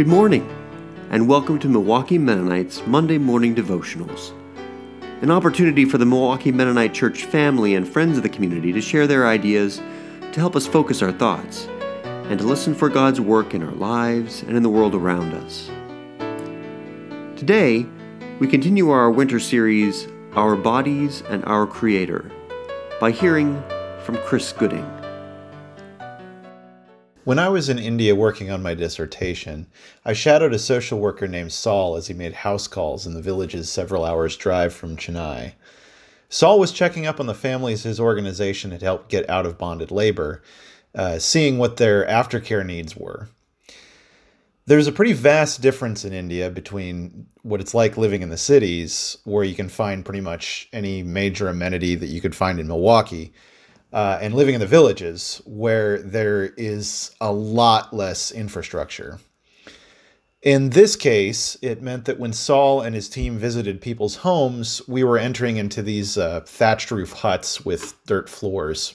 Good morning, and welcome to Milwaukee Mennonites Monday Morning Devotionals, an opportunity for the Milwaukee Mennonite Church family and friends of the community to share their ideas to help us focus our thoughts and to listen for God's work in our lives and in the world around us. Today, we continue our winter series, Our Bodies and Our Creator, by hearing from Chris Gooding. When I was in India working on my dissertation, I shadowed a social worker named Saul as he made house calls in the villages several hours' drive from Chennai. Saul was checking up on the families his organization had helped get out of bonded labor, uh, seeing what their aftercare needs were. There's a pretty vast difference in India between what it's like living in the cities, where you can find pretty much any major amenity that you could find in Milwaukee, uh, and living in the villages where there is a lot less infrastructure. In this case, it meant that when Saul and his team visited people's homes, we were entering into these uh, thatched roof huts with dirt floors.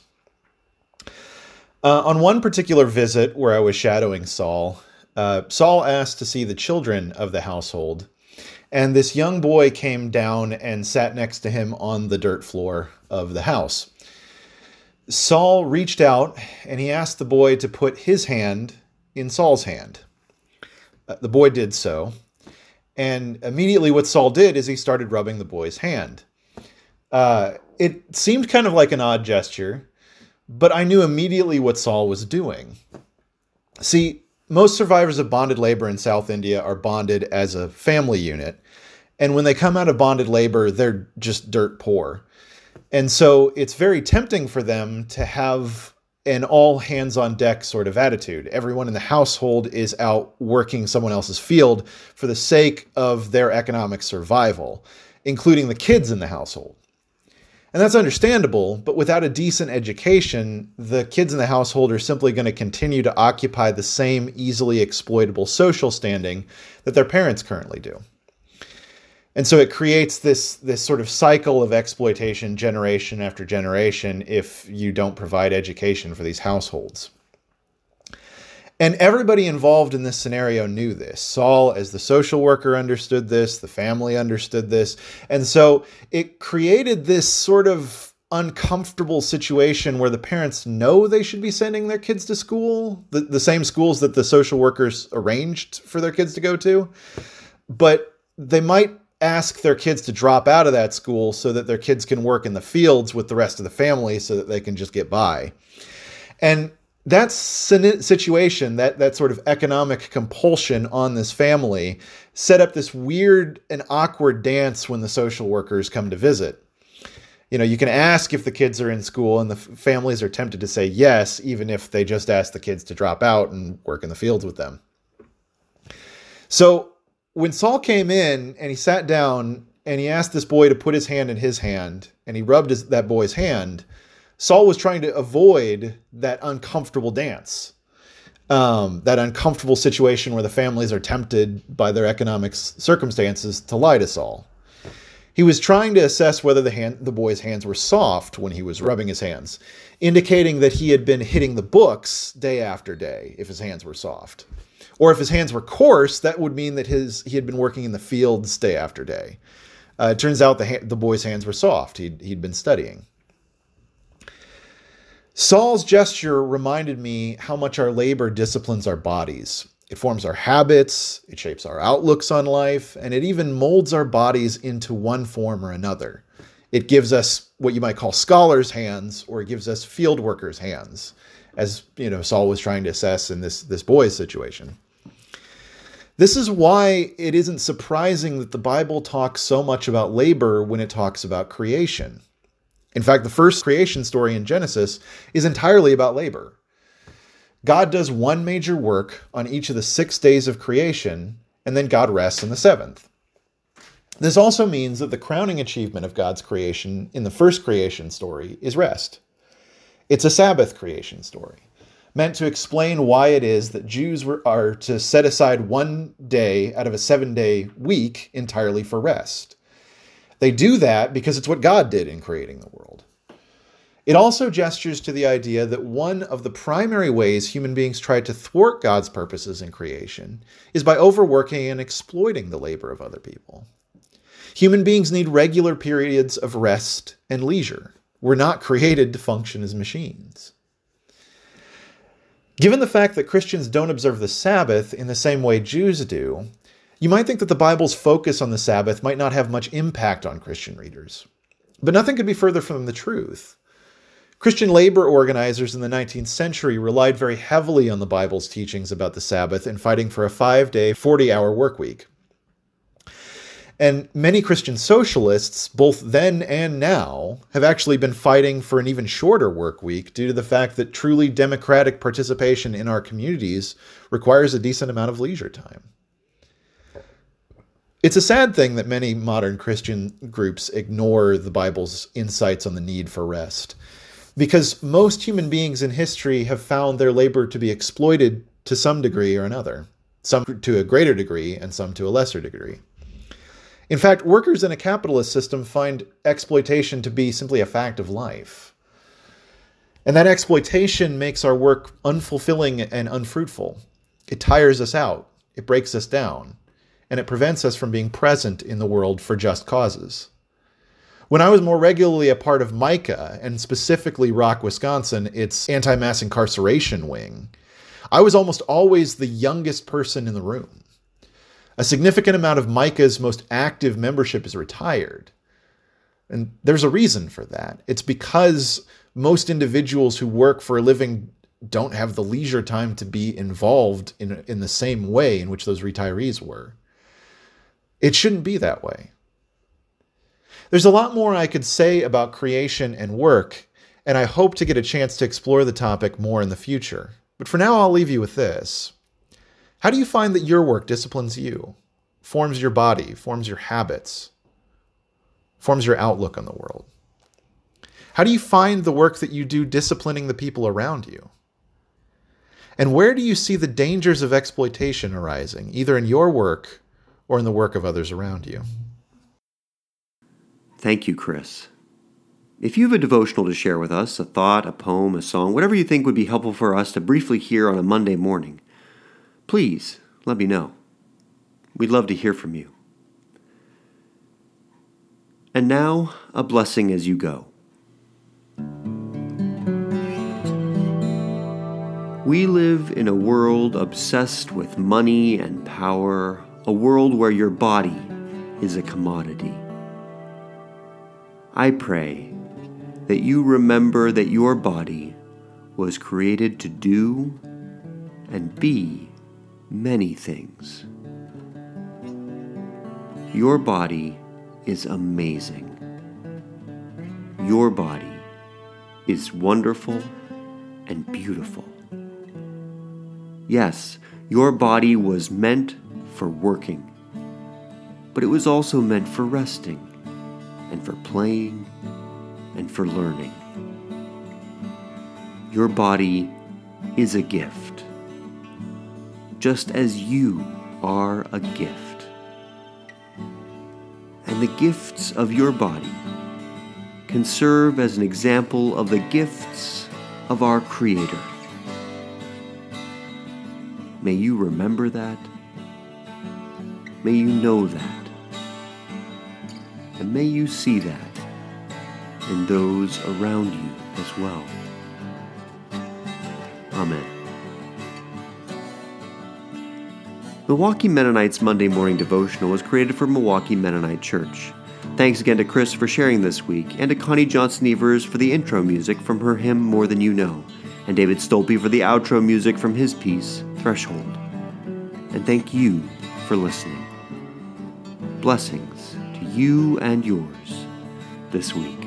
Uh, on one particular visit where I was shadowing Saul, uh, Saul asked to see the children of the household, and this young boy came down and sat next to him on the dirt floor of the house. Saul reached out and he asked the boy to put his hand in Saul's hand. Uh, the boy did so. And immediately, what Saul did is he started rubbing the boy's hand. Uh, it seemed kind of like an odd gesture, but I knew immediately what Saul was doing. See, most survivors of bonded labor in South India are bonded as a family unit. And when they come out of bonded labor, they're just dirt poor. And so it's very tempting for them to have an all hands on deck sort of attitude. Everyone in the household is out working someone else's field for the sake of their economic survival, including the kids in the household. And that's understandable, but without a decent education, the kids in the household are simply going to continue to occupy the same easily exploitable social standing that their parents currently do and so it creates this this sort of cycle of exploitation generation after generation if you don't provide education for these households. And everybody involved in this scenario knew this. Saul as the social worker understood this the family understood this. And so it created this sort of uncomfortable situation where the parents know they should be sending their kids to school the, the same schools that the social workers arranged for their kids to go to but they might ask their kids to drop out of that school so that their kids can work in the fields with the rest of the family so that they can just get by. And that situation, that that sort of economic compulsion on this family, set up this weird and awkward dance when the social workers come to visit. You know, you can ask if the kids are in school, and the families are tempted to say yes, even if they just ask the kids to drop out and work in the fields with them. So when Saul came in and he sat down and he asked this boy to put his hand in his hand and he rubbed his, that boy's hand, Saul was trying to avoid that uncomfortable dance, um, that uncomfortable situation where the families are tempted by their economic circumstances to lie to Saul. He was trying to assess whether the hand, the boy's hands were soft when he was rubbing his hands, indicating that he had been hitting the books day after day if his hands were soft. Or if his hands were coarse, that would mean that his he had been working in the fields day after day. Uh, it turns out the ha- the boy's hands were soft. He'd he'd been studying. Saul's gesture reminded me how much our labor disciplines our bodies. It forms our habits, it shapes our outlooks on life, and it even molds our bodies into one form or another. It gives us what you might call scholars' hands, or it gives us field workers' hands, as you know Saul was trying to assess in this this boy's situation. This is why it isn't surprising that the Bible talks so much about labor when it talks about creation. In fact, the first creation story in Genesis is entirely about labor. God does one major work on each of the six days of creation, and then God rests on the seventh. This also means that the crowning achievement of God's creation in the first creation story is rest. It's a Sabbath creation story meant to explain why it is that Jews were, are to set aside one day out of a seven day week entirely for rest. They do that because it's what God did in creating the world. It also gestures to the idea that one of the primary ways human beings try to thwart God's purposes in creation is by overworking and exploiting the labor of other people. Human beings need regular periods of rest and leisure. We're not created to function as machines. Given the fact that Christians don't observe the Sabbath in the same way Jews do, you might think that the Bible's focus on the Sabbath might not have much impact on Christian readers. But nothing could be further from the truth. Christian labor organizers in the 19th century relied very heavily on the Bible's teachings about the Sabbath in fighting for a five day, 40 hour work week. And many Christian socialists, both then and now, have actually been fighting for an even shorter work week due to the fact that truly democratic participation in our communities requires a decent amount of leisure time. It's a sad thing that many modern Christian groups ignore the Bible's insights on the need for rest, because most human beings in history have found their labor to be exploited to some degree or another, some to a greater degree and some to a lesser degree. In fact, workers in a capitalist system find exploitation to be simply a fact of life. And that exploitation makes our work unfulfilling and unfruitful. It tires us out, it breaks us down, and it prevents us from being present in the world for just causes. When I was more regularly a part of MICAH, and specifically ROC, Wisconsin, its anti mass incarceration wing, I was almost always the youngest person in the room. A significant amount of MICAH's most active membership is retired. And there's a reason for that. It's because most individuals who work for a living don't have the leisure time to be involved in, in the same way in which those retirees were. It shouldn't be that way. There's a lot more I could say about creation and work, and I hope to get a chance to explore the topic more in the future. But for now, I'll leave you with this. How do you find that your work disciplines you, forms your body, forms your habits, forms your outlook on the world? How do you find the work that you do disciplining the people around you? And where do you see the dangers of exploitation arising, either in your work or in the work of others around you? Thank you, Chris. If you have a devotional to share with us, a thought, a poem, a song, whatever you think would be helpful for us to briefly hear on a Monday morning, please let me know. We'd love to hear from you. And now, a blessing as you go. We live in a world obsessed with money and power, a world where your body is a commodity. I pray that you remember that your body was created to do and be many things. Your body is amazing. Your body is wonderful and beautiful. Yes, your body was meant for working, but it was also meant for resting and for playing and for learning. Your body is a gift just as you are a gift. And the gifts of your body can serve as an example of the gifts of our Creator. May you remember that. May you know that. And may you see that in those around you as well. Amen. Milwaukee Mennonites Monday Morning Devotional was created for Milwaukee Mennonite Church. Thanks again to Chris for sharing this week, and to Connie Johnson Evers for the intro music from her hymn More Than You Know, and David Stolpe for the outro music from his piece, Threshold. And thank you for listening. Blessings to you and yours this week.